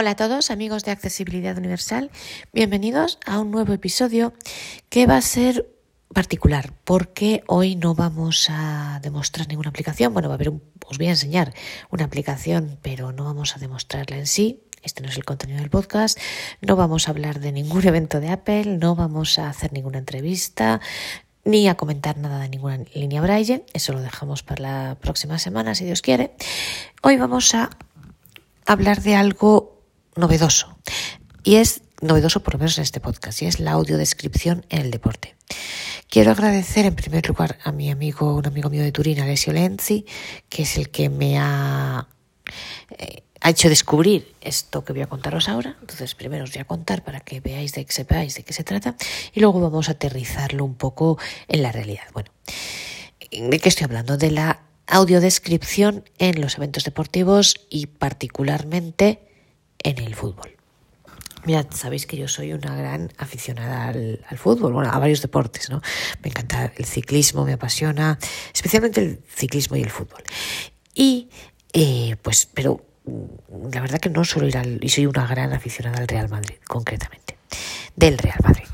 Hola a todos amigos de Accesibilidad Universal, bienvenidos a un nuevo episodio que va a ser particular porque hoy no vamos a demostrar ninguna aplicación, bueno, va a haber un, os voy a enseñar una aplicación pero no vamos a demostrarla en sí, este no es el contenido del podcast, no vamos a hablar de ningún evento de Apple, no vamos a hacer ninguna entrevista, ni a comentar nada de ninguna línea Braille, eso lo dejamos para la próxima semana si Dios quiere. Hoy vamos a hablar de algo novedoso. Y es novedoso por lo menos en este podcast, y es la audiodescripción en el deporte. Quiero agradecer en primer lugar a mi amigo, un amigo mío de Turín, Alessio Lenzi, que es el que me ha, eh, ha hecho descubrir esto que voy a contaros ahora. Entonces, primero os voy a contar para que veáis de que sepáis de qué se trata y luego vamos a aterrizarlo un poco en la realidad. Bueno, ¿de qué estoy hablando? De la audiodescripción en los eventos deportivos y particularmente en el fútbol. Mirad, sabéis que yo soy una gran aficionada al, fútbol, bueno, a varios deportes, ¿no? Me encanta el ciclismo, me apasiona, especialmente el ciclismo y el fútbol. Y, eh, pues, pero mm, la verdad que no suelo ir al, y soy una gran aficionada al Real Madrid, concretamente, del Real Madrid.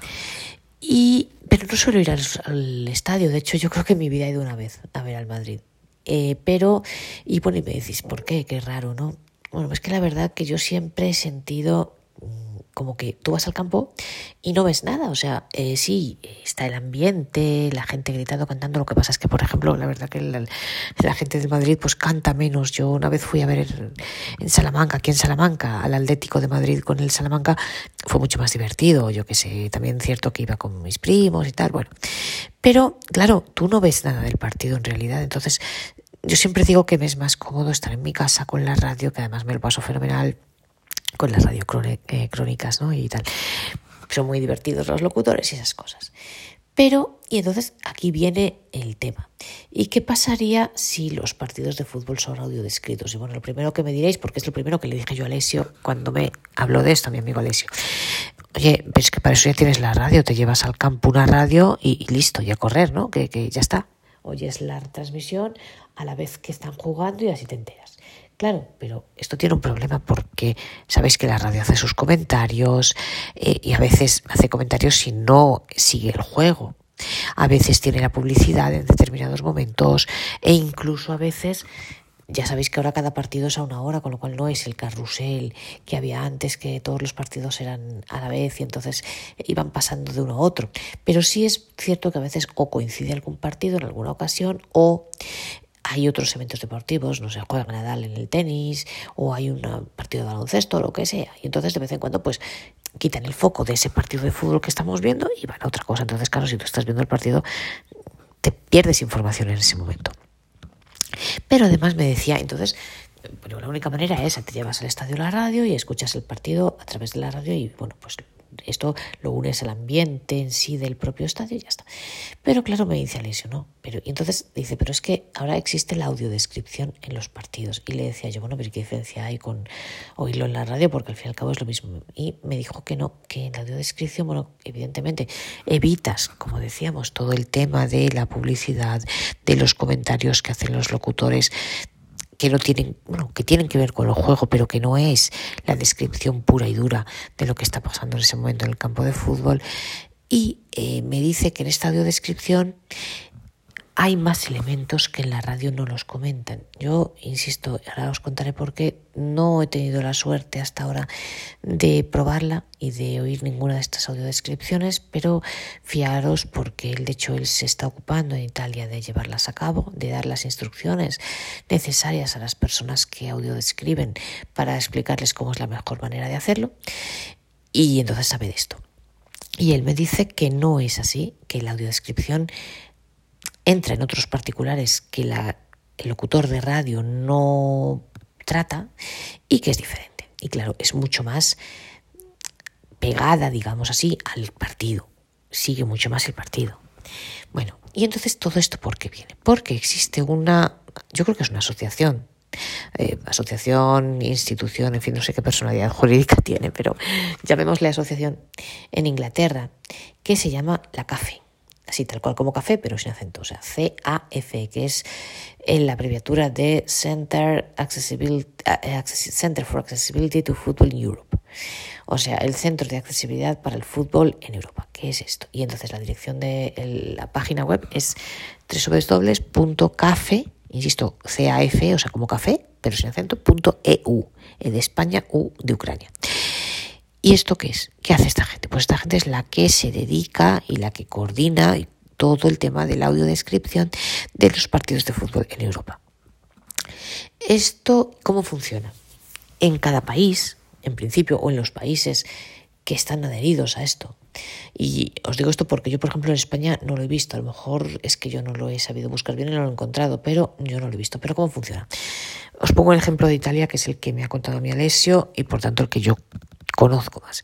Y, pero no suelo ir al, estadio, de hecho yo creo que en mi vida he ido una vez a ver al Madrid. Eh, pero, y bueno, y me decís, ¿por qué? Qué raro, ¿no? Bueno, es que la verdad que yo siempre he sentido mm, como que tú vas al campo y no ves nada. O sea, eh, sí, está el ambiente, la gente gritando, cantando. Lo que pasa es que, por ejemplo, la verdad que la, gente del Madrid pues canta menos. Yo una vez fui a ver en Salamanca, aquí en Salamanca, al Atlético de Madrid con el Salamanca. Fue mucho más divertido. Yo que sé, también cierto que iba con mis primos y tal. Bueno, pero claro, tú no ves nada del partido en realidad. Entonces, yo siempre digo que me es más cómodo estar en mi casa con la radio, que además me lo paso fenomenal con las radio eh, crónicas, ¿no? Y tal. Son muy divertidos los locutores y esas cosas. Pero, y entonces aquí viene el tema. ¿Y qué pasaría si los partidos de fútbol son audiodescritos? Y bueno, lo primero que me diréis, porque es lo primero que le dije yo a Alessio cuando me habló de esto, a mi amigo Alessio. Oye, ves que para eso ya tienes la radio, te llevas al campo una radio y, listo, ya correr, ¿no? Que, que ya está. Oyes la transmisión, a la vez que están jugando y así te enteras. Claro, pero esto tiene un problema porque sabéis que la radio hace sus comentarios eh, y a veces hace comentarios si no sigue el juego. A veces tiene la publicidad en determinados momentos e incluso a veces ya sabéis que ahora cada partido es a una hora, con lo cual no es el carrusel que había antes, que todos los partidos eran a la vez y entonces iban pasando de uno a otro. Pero sí es cierto que a veces o coincide algún partido en alguna ocasión o hay otros eventos deportivos, no sé, juega Nadal en el tenis o hay un partido de baloncesto lo que sea. Y entonces de vez en cuando pues quitan el foco de ese partido de fútbol que estamos viendo y van a otra cosa. Entonces, claro, si tú estás viendo el partido, te pierdes información en ese momento. Pero además me decía, entonces, bueno, la única manera es, te llevas al estadio la radio y escuchas el partido a través de la radio y, bueno, pues esto lo unes al ambiente en sí del propio estadio y ya está. Pero claro, me dice Alessio, no. Pero, y entonces dice, pero es que ahora existe la audiodescripción en los partidos. Y le decía yo, bueno, pero ¿qué diferencia hay con oírlo en la radio? Porque al fin y al cabo es lo mismo. Y me dijo que no, que en la audiodescripción, bueno, evidentemente evitas, como decíamos, todo el tema de la publicidad, de los comentarios que hacen los locutores, que no tienen, bueno, que tienen que ver con el juego, pero que no es la descripción pura y dura de lo que está pasando en ese momento en el campo de fútbol. Y eh, me dice que en esta audiodescripción hay más elementos que en la radio no los comentan. Yo, insisto, ahora os contaré por qué no he tenido la suerte hasta ahora de probarla y de oír ninguna de estas audiodescripciones, pero fiaros porque de hecho él se está ocupando en Italia de llevarlas a cabo, de dar las instrucciones necesarias a las personas que audiodescriben para explicarles cómo es la mejor manera de hacerlo. Y entonces sabe de esto. Y él me dice que no es así, que la audiodescripción entra en otros particulares que la, el locutor de radio no trata y que es diferente. Y claro, es mucho más pegada, digamos así, al partido. Sigue mucho más el partido. Bueno, y entonces todo esto ¿por qué viene? Porque existe una, yo creo que es una asociación, eh, asociación, institución, en fin, no sé qué personalidad jurídica tiene, pero llamémosle asociación en Inglaterra, que se llama la CAFE, así tal cual como café, pero sin acento, o sea, CAF, que es la abreviatura de Center, Accessibility, eh, Center for Accessibility to Football in Europe. O sea, el centro de accesibilidad para el fútbol en Europa. ¿Qué es esto? Y entonces la dirección de la página web es www.cafe, insisto, CAF, o sea, como café, pero sin acento, punto EU, e de España, U de Ucrania. ¿Y esto qué es? ¿Qué hace esta gente? Pues esta gente es la que se dedica y la que coordina todo el tema de la audiodescripción de los partidos de fútbol en Europa. ¿Esto cómo funciona? En cada país, en principio, o en los países que están adheridos a esto. Y os digo esto porque yo, por ejemplo, en España no lo he visto. A lo mejor es que yo no lo he sabido buscar bien y no lo he encontrado, pero yo no lo he visto. Pero ¿cómo funciona? Os pongo el ejemplo de Italia, que es el que me ha contado mi Alessio y por tanto el que yo conozco más.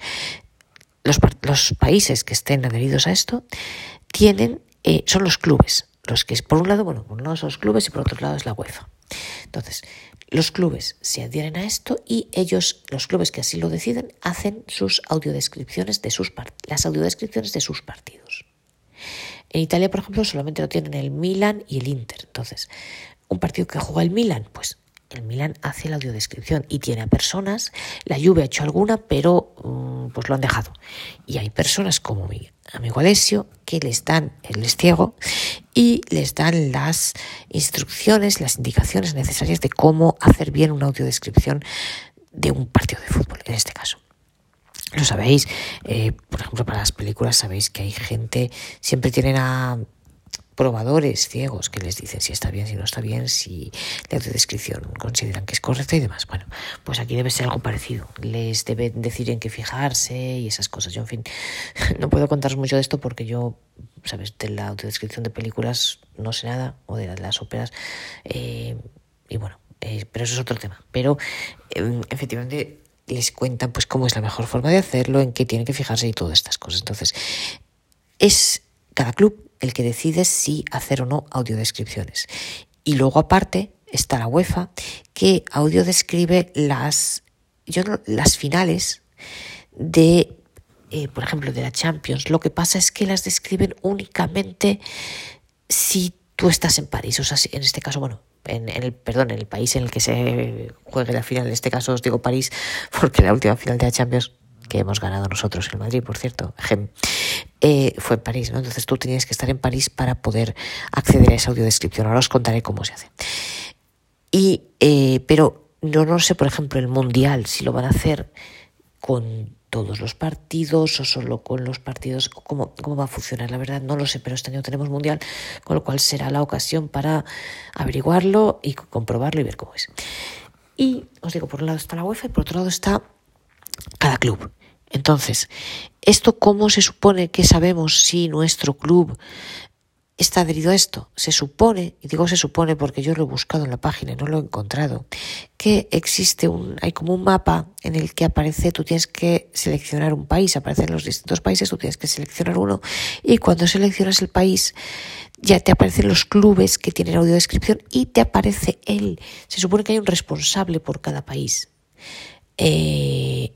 Los, los países que estén adheridos a esto tienen, eh, son los clubes, los que por un lado, bueno, por son los clubes y por otro lado es la UEFA. Entonces, los clubes se adhieren a esto y ellos, los clubes que así lo deciden, hacen sus audiodescripciones de sus las audiodescripciones de sus partidos. En Italia, por ejemplo, solamente lo tienen el Milan y el Inter. Entonces, un partido que juega el Milan, pues el Milan hace la audiodescripción y tiene a personas, la lluvia ha hecho alguna, pero mm, pues lo han dejado. Y hay personas como mi amigo Alessio que les dan, el es ciego, y les dan las instrucciones, las indicaciones necesarias de cómo hacer bien una audiodescripción de un partido de fútbol, en este caso. Lo sabéis, eh, por ejemplo, para las películas sabéis que hay gente, siempre tienen a probadores ciegos que les dicen si está bien, si no está bien, si la descripción consideran que es correcta y demás. Bueno, pues aquí debe ser algo parecido. Les deben decir en qué fijarse y esas cosas. Yo, en fin, no puedo contaros mucho de esto porque yo, sabes, de la autodescripción de películas no sé nada, o de las óperas. Eh, y bueno, eh, pero eso es otro tema. Pero em, efectivamente les cuentan pues cómo es la mejor forma de hacerlo, en qué tienen que fijarse y todas estas cosas. Entonces, es cada club el que decide si hacer o no audiodescripciones. Y luego aparte está la UEFA que audiodescribe las, yo las finales de, eh, por ejemplo, de la Champions. Lo que pasa es que las describen únicamente si tú estás en París. O sea, en este caso, bueno, en, el, perdón, en el país en el que se juegue la final, en este caso os digo París, porque la última final de la Champions que hemos ganado nosotros en Madrid, por cierto, eh, fue en París, ¿no? Entonces tú tenías que estar en París para poder acceder a esa audiodescripción. Ahora os contaré cómo se hace. Y, eh, pero yo no sé, por ejemplo, el Mundial, si lo van a hacer con todos los partidos o solo con los partidos, cómo, cómo va a funcionar, la verdad no lo sé, pero este año tenemos Mundial, con lo cual será la ocasión para averiguarlo y comprobarlo y ver cómo es. Y os digo, por un lado está la UEFA y por otro lado está cada club. Entonces, ¿esto cómo se supone que sabemos si nuestro club está adherido a esto? Se supone, y digo se supone porque yo lo he buscado en la página y no lo he encontrado, que existe un, hay como un mapa en el que aparece, tú tienes que seleccionar un país, aparecen los distintos países, tú tienes que seleccionar uno, y cuando seleccionas el país, ya te aparecen los clubes que tienen audiodescripción y te aparece él. Se supone que hay un responsable por cada país. Eh,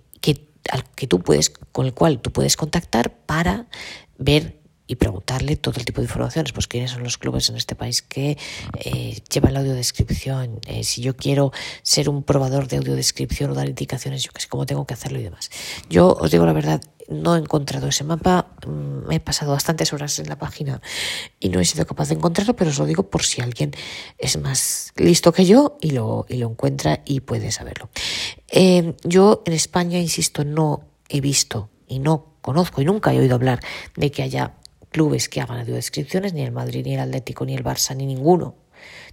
al que tú puedes, con el cual tú puedes contactar para ver y preguntarle todo el tipo de informaciones, pues quiénes son los clubes en este país que eh, llevan la audiodescripción, eh, si yo quiero ser un probador de audiodescripción o dar indicaciones, yo que sé cómo tengo que hacerlo y demás. Yo os digo la verdad, no he encontrado ese mapa, me mm, he pasado bastantes horas en la página y no he sido capaz de encontrarlo, pero os lo digo por si alguien es más listo que yo y lo, y lo encuentra y puede saberlo. Eh, yo en España, insisto, no he visto y no conozco y nunca he oído hablar de que haya clubes que hagan audiodescripciones, ni el Madrid, ni el Atlético, ni el Barça, ni ninguno,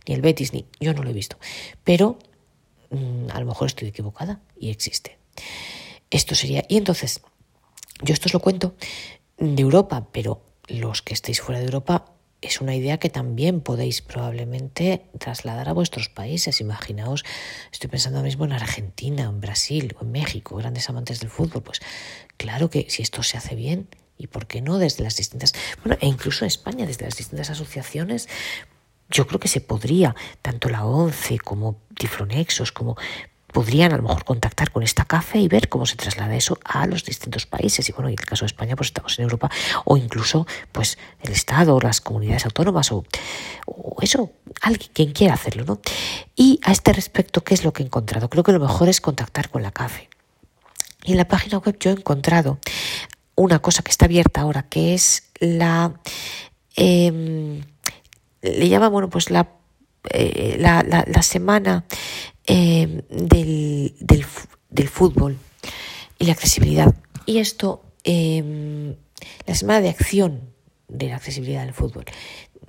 ni el Betis, ni yo no lo he visto. Pero mm, a lo mejor estoy equivocada y existe. Esto sería. Y entonces, yo esto os lo cuento de Europa, pero los que estéis fuera de Europa es una idea que también podéis probablemente trasladar a vuestros países. Imaginaos, estoy pensando ahora mismo en Argentina, en Brasil o en México, grandes amantes del fútbol. Pues claro que si esto se hace bien, y por qué no desde las distintas, bueno, e incluso en España, desde las distintas asociaciones, yo creo que se podría, tanto la ONCE como Tifronexos, como podrían a lo mejor contactar con esta café y ver cómo se traslada eso a los distintos países. Y bueno, en el caso de España, pues estamos en Europa, o incluso pues el Estado, o las comunidades autónomas, o, eso, alguien quien quiera hacerlo, ¿no? Y a este respecto, ¿qué es lo que he encontrado? Creo que lo mejor es contactar con la café. Y en la página web yo he encontrado una cosa que está abierta ahora, que es la eh, le llama, bueno, pues la, eh, la, la, semana eh, del, del, del, fútbol y la accesibilidad. Y esto, em, la semana de acción de la accesibilidad del fútbol.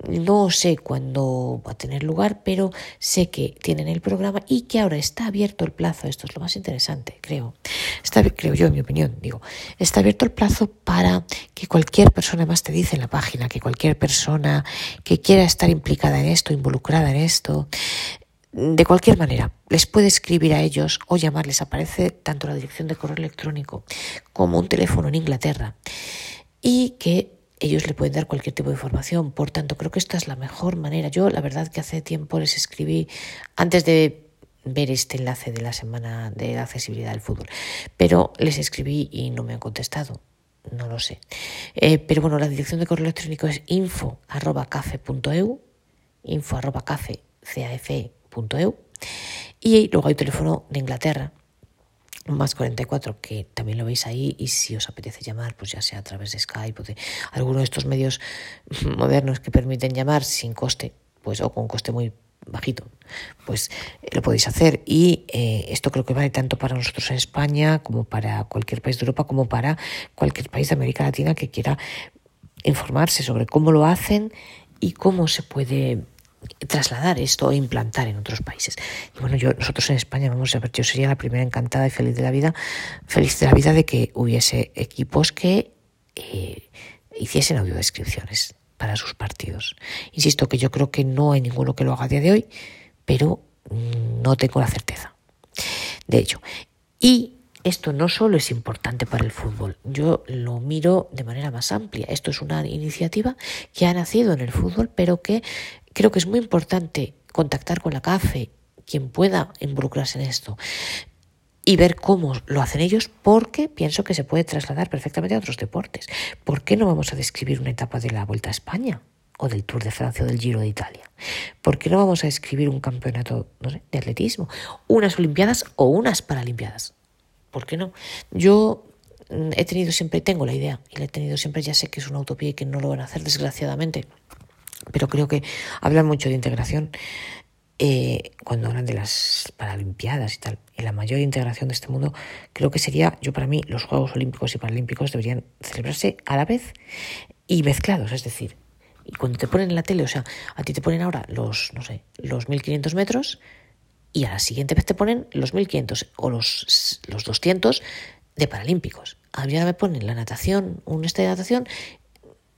No sé cuándo va a tener lugar, pero sé que tienen el programa y que ahora está abierto el plazo. Esto es lo más interesante, creo. Está, creo yo, en mi opinión, digo. Está abierto el plazo para que cualquier persona, más te dice en la página, que cualquier persona que quiera estar implicada en esto, involucrada en esto, de cualquier manera, les puede escribir a ellos o llamarles. Aparece tanto la dirección de correo electrónico como un teléfono en Inglaterra. Y que ellos le pueden dar cualquier tipo de información. Por tanto, creo que esta es la mejor manera. Yo, la verdad, que hace tiempo les escribí, antes de ver este enlace de la semana de la accesibilidad del fútbol, pero les escribí y no me han contestado. No lo sé. Eh, pero bueno, la dirección de correo electrónico es info.cafe.eu, info.cafe.eu, y luego hay un teléfono de Inglaterra, más 44, que también lo veis ahí, y si os apetece llamar, pues ya sea a través de Skype o de alguno de estos medios modernos que permiten llamar sin coste, pues o con coste muy bajito, pues eh, lo podéis hacer. Y eh, esto creo que vale tanto para nosotros en España como para cualquier país de Europa, como para cualquier país de América Latina que quiera informarse sobre cómo lo hacen y cómo se puede trasladar esto o implantar en otros países. Y bueno, yo, nosotros en España, vamos a ver, yo sería la primera encantada y feliz de la vida, feliz de la vida de que hubiese equipos que eh, hiciesen audiodescripciones para sus partidos. Insisto que yo creo que no hay ninguno que lo haga a día de hoy, pero no tengo la certeza de ello. Y esto no solo es importante para el fútbol, yo lo miro de manera más amplia. Esto es una iniciativa que ha nacido en el fútbol, pero que creo que es muy importante contactar con la CAFE, quien pueda involucrarse en esto, y ver cómo lo hacen ellos, porque pienso que se puede trasladar perfectamente a otros deportes. ¿Por qué no vamos a describir una etapa de la Vuelta a España? o del Tour de Francia o del Giro de Italia. ¿Por qué no vamos a describir un campeonato de atletismo? Unas Olimpiadas o unas Paralimpiadas. ¿Por qué no? Yo mm, he tenido siempre, tengo la idea, y la he tenido siempre, ya sé que es una utopía y que no lo van a hacer, desgraciadamente, pero creo que hablan mucho de integración eh, cuando hablan de las Paralimpiadas y tal. En la mayor integración de este mundo, creo que sería, yo para mí, los Juegos Olímpicos y Paralímpicos deberían celebrarse a la vez y mezclados, es decir, y cuando te ponen en la tele, o sea, a ti te ponen ahora los, no sé, los 1500 metros, y a la siguiente vez te ponen los 1500 o los, los 200 de Paralímpicos. A mí ahora me ponen la natación, un este de natación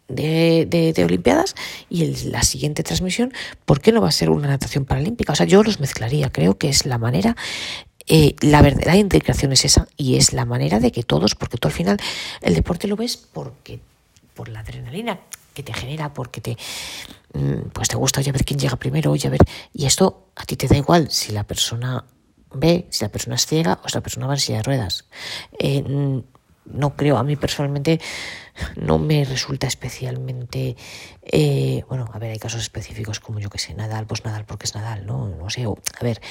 de, de, Olimpiadas y la siguiente transmisión, ¿por qué no va a ser una natación paralímpica? O sea, yo los mezclaría, creo que es la manera, eh, la verdadera integración es esa y es la manera de que todos, porque tú al final el deporte lo ves porque por la adrenalina que te genera, porque te, mm, pues te gusta ya ver quién llega primero, ya ver, y esto a ti te da igual si la persona ve, si la persona es ciega o si la persona va en silla de ruedas. Eh, no creo, a mí personalmente no me resulta especialmente, eh, bueno, a ver, hay casos específicos como yo que sé, Nadal, pues Nadal porque es Nadal, ¿no? No sé, a ver,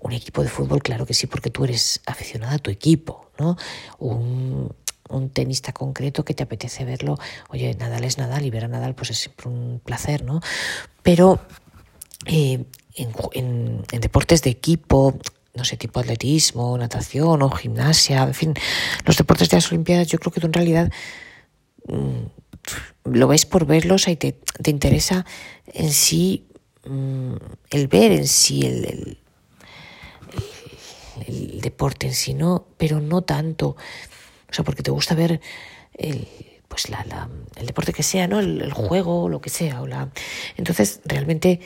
un equipo de fútbol, claro que sí, porque tú eres aficionada a tu equipo, ¿no? Un, un tenista concreto que te apetece verlo, oye, Nadal es Nadal y ver a Nadal pues es siempre un placer, ¿no? Pero eh, en, deportes de equipo, no sé, tipo atletismo, natación o gimnasia, en fin, los deportes de las Olimpiadas, yo creo que tú en realidad mm, lo ves por verlos y te, te interesa en sí mm, el ver en sí el, el, deporte en sí, ¿no? Pero no tanto o sea, porque te gusta ver el, pues la, el deporte que sea, ¿no? El, juego, lo que sea. O la... Entonces, realmente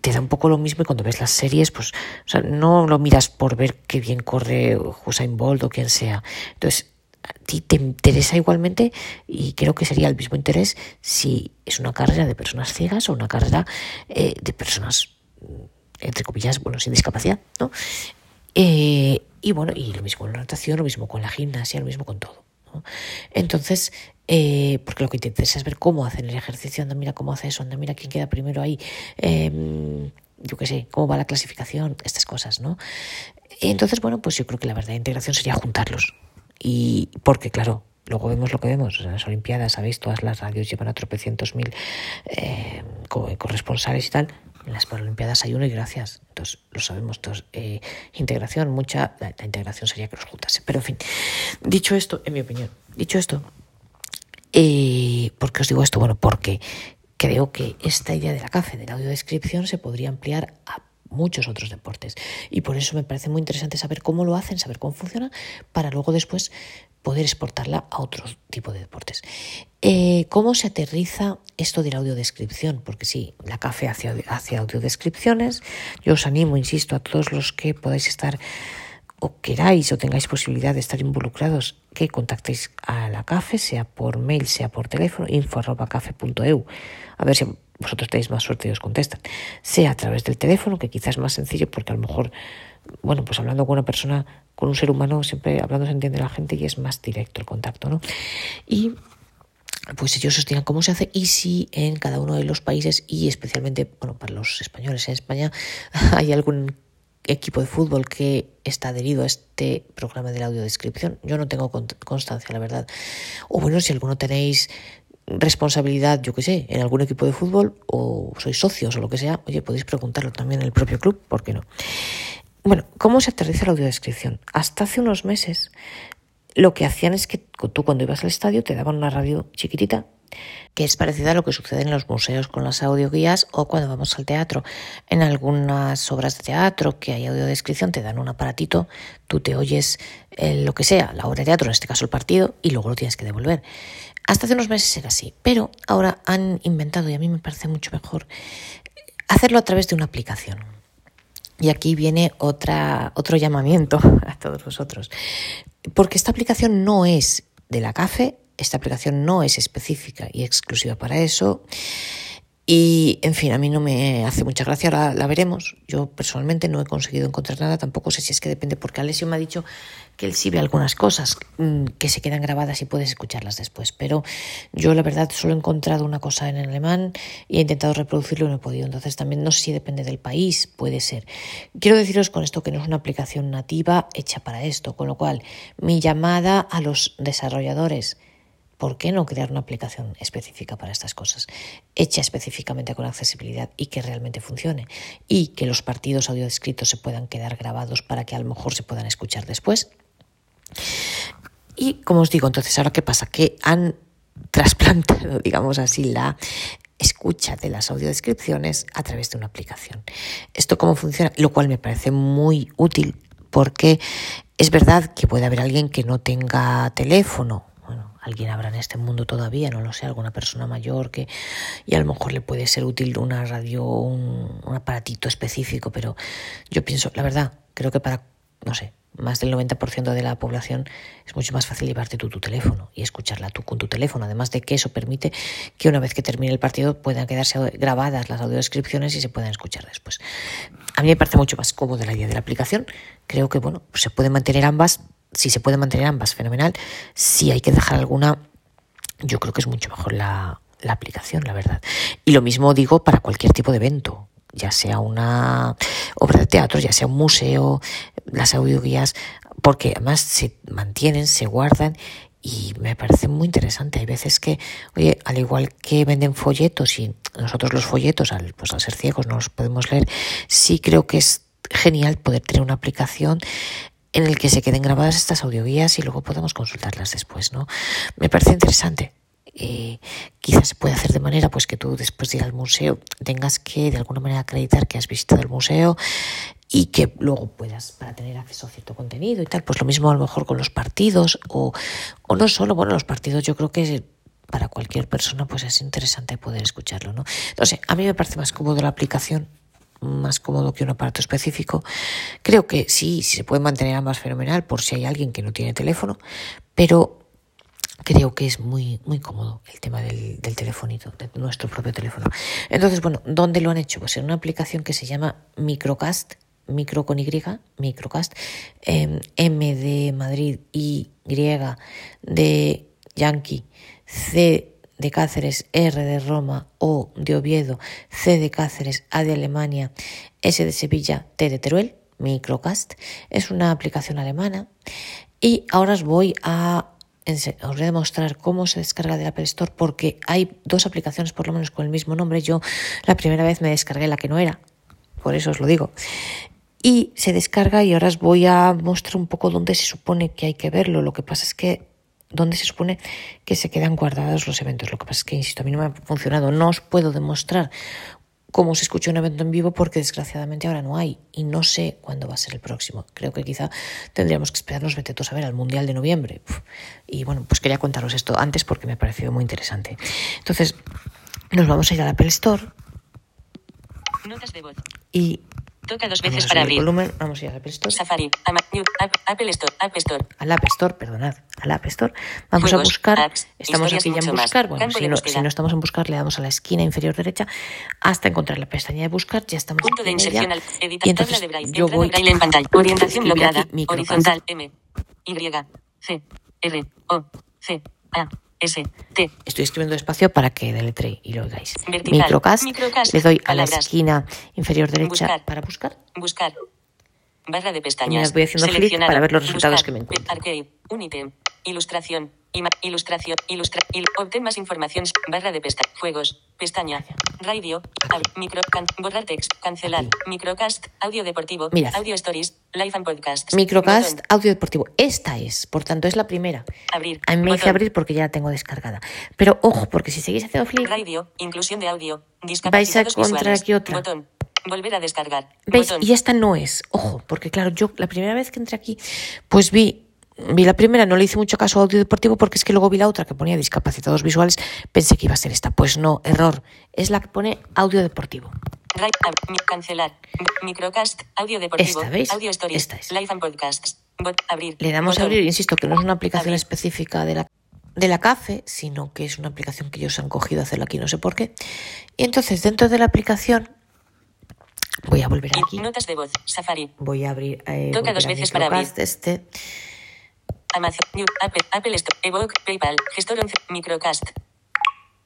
te da un poco lo mismo y cuando ves las series, pues, o sea, no lo miras por ver qué bien corre Usain Bolt o quien sea. Entonces, a ti te interesa igualmente y creo que sería el mismo interés si es una carrera de personas ciegas o una carrera eh, de personas, entre comillas, bueno, sin discapacidad, ¿no? Eh, y bueno, y lo mismo con la natación, lo mismo con la gimnasia, lo mismo con todo. Entonces, eh, porque lo que te interesa es ver cómo hacen el ejercicio, anda, mira cómo hace eso, anda, mira quién queda primero ahí, em, yo qué sé, cómo va la clasificación, estas cosas, ¿no? Entonces, bueno, pues yo creo que la verdadera integración sería juntarlos. Y porque, claro, luego vemos lo que vemos. En las Olimpiadas, sabéis, todas las radios llevan a tropecientos mil eh, corresponsales y tal. En las Paralimpiadas hay uno y gracias. Entonces, lo sabemos todos. Eh, integración, mucha. La, integración sería que los juntase. Pero en fin, dicho esto, en mi opinión, dicho esto, eh, ¿por qué os digo esto? Bueno, porque creo que esta idea de la CAFE, de la audiodescripción, se podría ampliar a muchos otros deportes. Y por eso me parece muy interesante saber cómo lo hacen, saber cómo funciona, para luego después poder exportarla a otro tipo de deportes. Eh, ¿Cómo se aterriza esto de la audiodescripción? Porque sí, la CAFE hace, hace audiodescripciones. Yo os animo, insisto, a todos los que podáis estar o queráis o tengáis posibilidad de estar involucrados, que contactéis a la CAFE, sea por mail, sea por teléfono, info.cafe.eu. A ver si vosotros tenéis más suerte y os contestan. Sea a través del teléfono, que quizás es más sencillo porque a lo mejor, bueno, pues hablando con una persona, con un ser humano, siempre hablando se entiende la gente y es más directo el contacto, ¿no? Y pues ellos os dirán cómo se hace y si en cada uno de los países y especialmente, bueno, para los españoles en España hay algún equipo de fútbol que está adherido a este programa de la audiodescripción. Yo no tengo constancia, la verdad. O bueno, si alguno tenéis responsabilidad, yo qué sé, en algún equipo de fútbol o sois socios o lo que sea, oye, podéis preguntarlo también en el propio club, ¿por qué no? Bueno, ¿cómo se aterriza la audiodescripción? Hasta hace unos meses lo que hacían es que tú cuando ibas al estadio te daban una radio chiquitita que es parecida a lo que sucede en los museos con las audioguías o cuando vamos al teatro. En algunas obras de teatro que hay audiodescripción te dan un aparatito, tú te oyes lo que sea, la obra de teatro, en este caso el partido, y luego lo tienes que devolver. Hasta hace unos meses era así, pero ahora han inventado, y a mí me parece mucho mejor, hacerlo a través de una aplicación. Y aquí viene otra, otro llamamiento a todos vosotros, porque esta aplicación no es de la CAFE, esta aplicación no es específica y exclusiva para eso. Y, en fin, a mí no me hace mucha gracia, ahora la veremos. Yo personalmente no he conseguido encontrar nada, tampoco sé si es que depende, porque Alessio me ha dicho que él sí ve algunas cosas mm, que se quedan grabadas y puedes escucharlas después. Pero yo, la verdad, solo he encontrado una cosa en alemán y he intentado reproducirlo y no he podido. Entonces, también no sé si depende del país, puede ser. Quiero deciros con esto que no es una aplicación nativa hecha para esto, con lo cual, mi llamada a los desarrolladores ¿por qué no crear una aplicación específica para estas cosas, hecha específicamente con accesibilidad y que realmente funcione? Y que los partidos audio descritos se puedan quedar grabados para que a lo mejor se puedan escuchar después. Y como os digo, entonces, ¿ahora qué pasa? Que han trasplantado, digamos así, la escucha de las audiodescripciones a través de una aplicación. ¿Esto cómo funciona? Lo cual me parece muy útil porque es verdad que puede haber alguien que no tenga teléfono alguien habrá en este mundo todavía, no lo sé, alguna persona mayor que y a lo mejor le puede ser útil una radio, un, un aparatito específico, pero yo pienso, la verdad, creo que para, no sé, más del 90% de la población es mucho más fácil llevarte tú tu teléfono y escucharla tú con tu teléfono. Además de que eso permite que una vez que termine el partido puedan quedarse grabadas las audiodescripciones y se puedan escuchar después. A mí me parece mucho más cómodo la idea de la aplicación. Creo que bueno, se pueden mantener ambas si se puede mantener ambas, fenomenal. Si hay que dejar alguna, yo creo que es mucho mejor la, la aplicación, la verdad. Y lo mismo digo para cualquier tipo de evento, ya sea una obra de teatro, ya sea un museo, las audioguías, porque además se mantienen, se guardan y me parece muy interesante. Hay veces que, oye, al igual que venden folletos y nosotros los folletos, al, pues al ser ciegos, no los podemos leer, sí creo que es genial poder tener una aplicación en el que se queden grabadas estas audioguías y luego podemos consultarlas después, ¿no? Me parece interesante. Eh, quizás se puede hacer de manera pues que tú después de ir al museo tengas que de alguna manera acreditar que has visitado el museo y que luego puedas para tener acceso a cierto contenido y tal pues lo mismo a lo mejor con los partidos o, o no solo bueno los partidos yo creo que para cualquier persona pues es interesante poder escucharlo no entonces a mí me parece más cómodo la aplicación más cómodo que un aparato específico. Creo que sí, se puede mantener ambas fenomenal por si hay alguien que no tiene teléfono, pero creo que es muy, muy cómodo el tema del, del telefonito, de nuestro propio teléfono. Entonces, bueno, ¿dónde lo han hecho? Pues en una aplicación que se llama Microcast, micro con Y, microcast, em, M de Madrid, Y de Yankee, C de Cáceres, R de Roma, O de Oviedo, C de Cáceres, A de Alemania, S de Sevilla, T de Teruel, Microcast. Es una aplicación alemana. Y ahora os voy a os voy a demostrar cómo se descarga del Apple Store porque hay dos aplicaciones por lo menos con el mismo nombre. Yo la primera vez me descargué la que no era, por eso os lo digo. Y se descarga y ahora os voy a mostrar un poco dónde se supone que hay que verlo. Lo que pasa es que dónde se supone que se quedan guardados los eventos. Lo que pasa es que, insisto, a mí no me ha funcionado. No os puedo demostrar cómo se escucha un evento en vivo porque desgraciadamente ahora no hay y no sé cuándo va a ser el próximo. Creo que quizá tendríamos que esperarnos, vete a ver, al Mundial de noviembre. Y bueno, pues quería contaros esto antes porque me ha parecido muy interesante. Entonces, nos vamos a ir a la Apple Store. Notas de voz. Y Toca dos veces para abrir. volumen. Vamos a ir al Apple Store. Safari, Apple Store, App Store. Al App Store, perdonad, al App Store. Vamos Juegos, a buscar. apps, estamos aquí ya en más. buscar. Bueno, si no, si no estamos en buscar, le damos a la esquina inferior derecha hasta encontrar la pestaña de buscar. Ya estamos Punto de inserción al editar tabla de braille. yo voy braille en pantalla. Orientación microcast. Horizontal M. Y. C. R. O. C. A. S. T. Estoy escribiendo despacio para que deletre y lo oigáis. Vertical. Microcast. Microcast. Le doy a la esquina inferior derecha Buscar. para buscar. Buscar. Barra de Y pestañas. me voy haciendo clic para ver los resultados Buscar. que me encuentro. Arcade. Un ítem. Ilustración. Ima- ilustración. Ilustra. il- obtén más información. Barra de pestañas. Juegos. Pestaña. Radio. Micro. borrar text. Cancelar. Microcast. Audio deportivo. Audio stories. Live and podcasts. Microcast Botón. audio deportivo. Esta es, por tanto, es la primera. Abrir. A mí me dice Botón. abrir porque ya la tengo descargada. Pero ojo, porque si seguís haciendo clic, Radio. Inclusión de audio. Vais a encontrar aquí otra. Botón. Volver a descargar. ¿Veis? Botón. Y esta no es. Ojo, porque claro, yo la primera vez que entré aquí, pues vi, vi la primera, no le hice mucho caso a audio deportivo porque es que luego vi la otra que ponía discapacitados visuales, pensé que iba a ser esta. Pues no, error. Es la que pone audio deportivo. Mi- cancelar. Microcast. Audio deportivo. Esta, ¿veis? Audio stories. Esta es. Live and podcasts. Bot, abrir. Le damos a abrir, insisto, que no es una aplicación Abrir. específica de la, de la CAFE, sino que es una aplicación que ellos han cogido a hacerlo aquí, no sé por qué. Y entonces, dentro de la aplicación, voy a volver aquí. Notas de voz. Safari. Voy a abrir. Eh, Toca dos veces para abrir. Este. Amazon. New, Apple. Apple Store. Evoke. PayPal. Gestor 11. Microcast.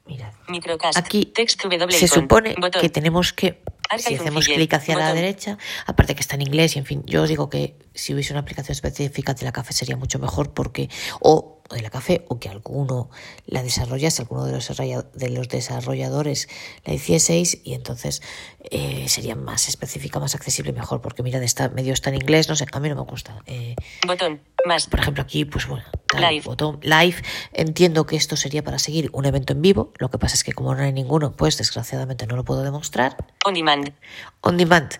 Mirad. Microcast. Aquí Text W. se supone Botón. que tenemos que, si hacemos clic hacia la derecha, aparte que está en inglés y en fin, yo os digo que si hubiese una aplicación específica de la café sería mucho mejor porque, o de la café, o que alguno la desarrollase, alguno de los, desarrolla- de los desarrolladores la hicieseis y entonces eh, sería más específica, más accesible y mejor, porque mira, está, medio está en inglés, no sé, a mí no me gusta. Eh, Botón. Más. por ejemplo, aquí, pues bueno, tal, Live. botón live. Entiendo que esto sería para seguir un evento en vivo. Lo que pasa es que como no hay ninguno, pues desgraciadamente no lo puedo demostrar. On demand. On demand.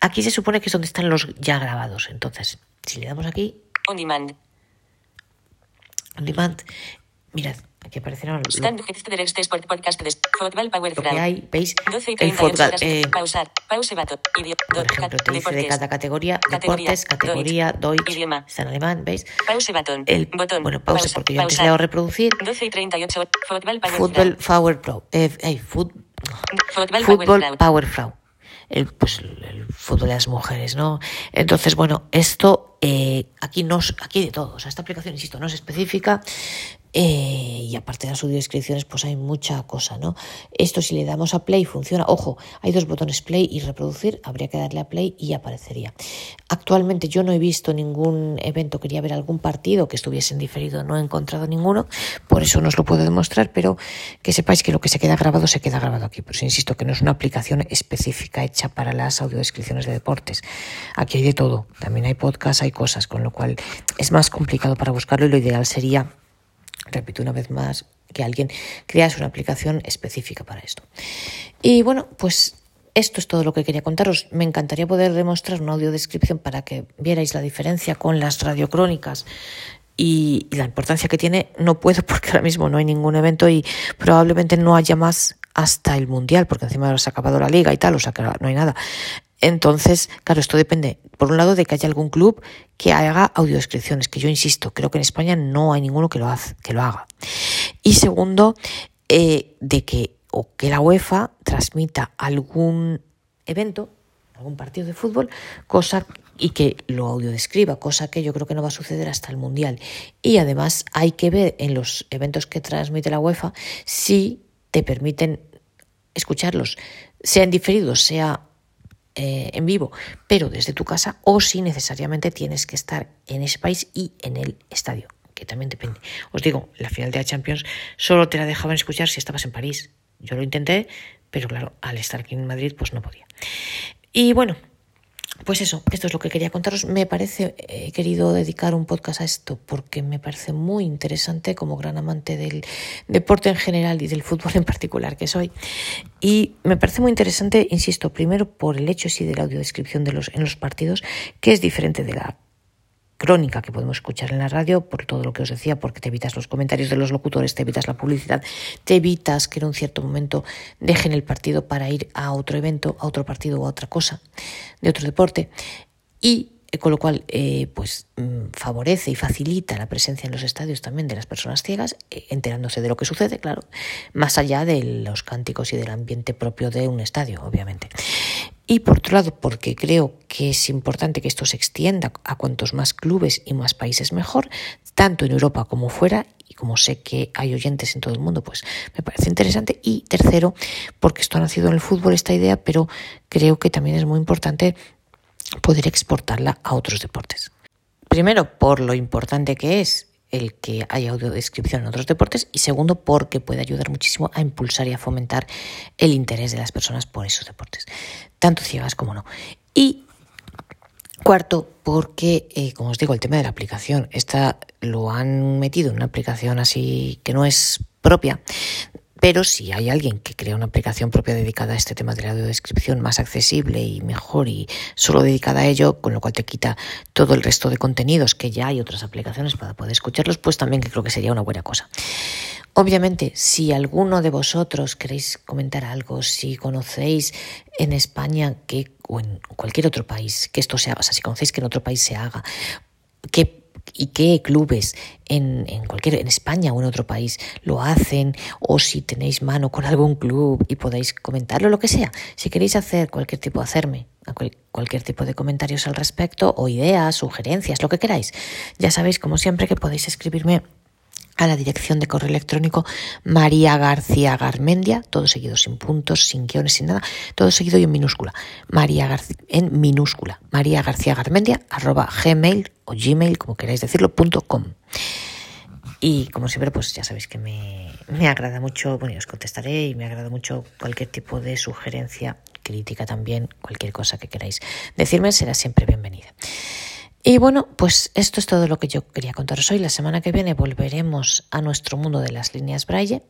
Aquí se supone que es donde están los ya grabados. Entonces, si le damos aquí, On demand. on demand, mirad, aquí aparecerán lo, Stand Headster Direct Sport Podcast de Football Power lo que hay. ¿Veis? 12 y El 38 fútbol, horas. eh, Pausar. Pause bato. Idioma. por ejemplo, te dice de cada categoría, deportes, categoría, Deutsch, Idioma. está en alemán, ¿veis? Pause button. El, Botón. bueno, pausa, porque yo antes le hago reproducir. 12 y 38. Football Power Fútbol. Power Pro. Eh, eh, Power fútbol Fraud. Power Fraud. El, pues el, fútbol de las mujeres, ¿no? Entonces, bueno, esto eh, aquí no aquí de todo. O sea, esta aplicación, insisto, no es específica. Eh, y aparte de las audiodescripciones, pues hay mucha cosa, ¿no? Esto si le damos a play funciona. Ojo, hay dos botones play y reproducir. Habría que darle a play y aparecería. Actualmente yo no he visto ningún evento, quería ver algún partido que estuviese en diferido, no he encontrado ninguno, por eso no os lo puedo demostrar, pero que sepáis que lo que se queda grabado se queda grabado aquí. Pues insisto que no es una aplicación específica hecha para las audiodescripciones de deportes. Aquí hay de todo, también hay podcasts, hay cosas, con lo cual es más complicado para buscarlo y lo ideal sería, repito una vez más, que alguien crease una aplicación específica para esto. Y bueno, pues esto es todo lo que quería contaros. Me encantaría poder demostrar una audiodescripción para que vierais la diferencia con las radiocrónicas y, y la importancia que tiene. No puedo porque ahora mismo no hay ningún evento y probablemente no haya más hasta el Mundial, porque encima se ha acabado la liga y tal, o sea que no hay nada. Entonces, claro, esto depende, por un lado, de que haya algún club que haga audiodescripciones, que yo insisto, creo que en España no hay ninguno que lo, haga. Y segundo, eh, de que, o que la UEFA transmita algún evento algún partido de fútbol, cosa y que lo audiodescriba, cosa que yo creo que no va a suceder hasta el Mundial. Y además hay que ver en los eventos que transmite la UEFA si te permiten escucharlos, sea en diferido, sea eh, en vivo, pero desde tu casa, o si necesariamente tienes que estar en ese país y en el estadio, que también depende. Os digo, la final de la Champions solo te la dejaban escuchar si estabas en París. Yo lo intenté, pero claro, al estar aquí en Madrid, pues no podía. Y bueno, pues eso, esto es lo que quería contaros. Me parece, he querido dedicar un podcast a esto porque me parece muy interesante como gran amante del deporte en general y del fútbol en particular que soy. Y me parece muy interesante, insisto, primero por el hecho sí de la audiodescripción de los, en los partidos, que es diferente de la crónica que podemos escuchar en la radio, por todo lo que os decía, porque te evitas los comentarios de los locutores, te evitas la publicidad, te evitas que en un cierto momento dejen el partido para ir a otro evento, a otro partido o a otra cosa de otro deporte. Y eh, con lo cual eh, pues mm, favorece y facilita la presencia en los estadios también de las personas ciegas, eh, enterándose de lo que sucede, claro, más allá de los cánticos y del ambiente propio de un estadio, obviamente. Y por otro lado, porque creo que es importante que esto se extienda a cuantos más clubes y más países mejor, tanto en Europa como fuera, y como sé que hay oyentes en todo el mundo, pues me parece interesante. Y tercero, porque esto ha nacido en el fútbol esta idea, pero creo que también es muy importante poder exportarla a otros deportes. Primero, por lo importante que es el que haya audiodescripción en otros deportes y segundo porque puede ayudar muchísimo a impulsar y a fomentar el interés de las personas por esos deportes, tanto ciegas como no. Y cuarto, porque, eh, como os digo, el tema de la aplicación, esta lo han metido en una aplicación así que no es propia, pero si hay alguien que crea una aplicación propia dedicada a este tema de la audiodescripción más accesible y mejor y solo dedicada a ello, con lo cual te quita todo el resto de contenidos que ya hay otras aplicaciones para poder escucharlos, pues también creo que sería una buena cosa. Obviamente, si alguno de vosotros queréis comentar algo, si conocéis en España que, o en cualquier otro país que esto sea, o sea, si conocéis que en otro país se haga, que y qué clubes en, en, cualquier en España o en otro país lo hacen o si tenéis mano con algún club y podéis comentarlo lo que sea. Si queréis hacer cualquier tipo hacerme cualquier tipo de comentarios al respecto o ideas sugerencias lo que queráis. Ya sabéis como siempre que podéis escribirme a la dirección de correo electrónico María García Garmendia, todo seguido sin puntos, sin guiones, sin nada, todo seguido y en minúscula. María García, en minúscula. María García Garmendia, arroba gmail o gmail, como queráis decirlo, punto com. Y como siempre, pues ya sabéis que me, me agrada mucho, bueno, os contestaré y me agrada mucho cualquier tipo de sugerencia, crítica también, cualquier cosa que queráis decirme será siempre bienvenida. Y bueno, pues esto es todo lo que yo quería contaros hoy. La semana que viene volveremos a nuestro mundo de las líneas Braille.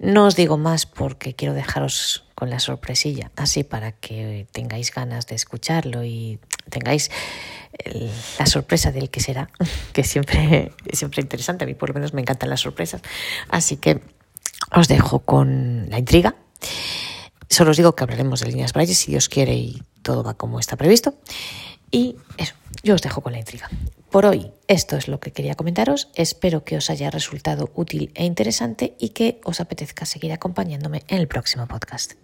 No os digo más porque quiero dejaros con la sorpresilla, así para que tengáis ganas de escucharlo y tengáis la sorpresa del que será, que siempre es siempre interesante. A mí por lo menos me encantan las sorpresas. Así que os dejo con la intriga. Solo os digo que hablaremos de líneas Braille si Dios quiere y todo va como está previsto. Y eso, yo os dejo con la intriga. Por hoy, esto es lo que quería comentaros. Espero que os haya resultado útil e interesante y que os apetezca seguir acompañándome en el próximo podcast.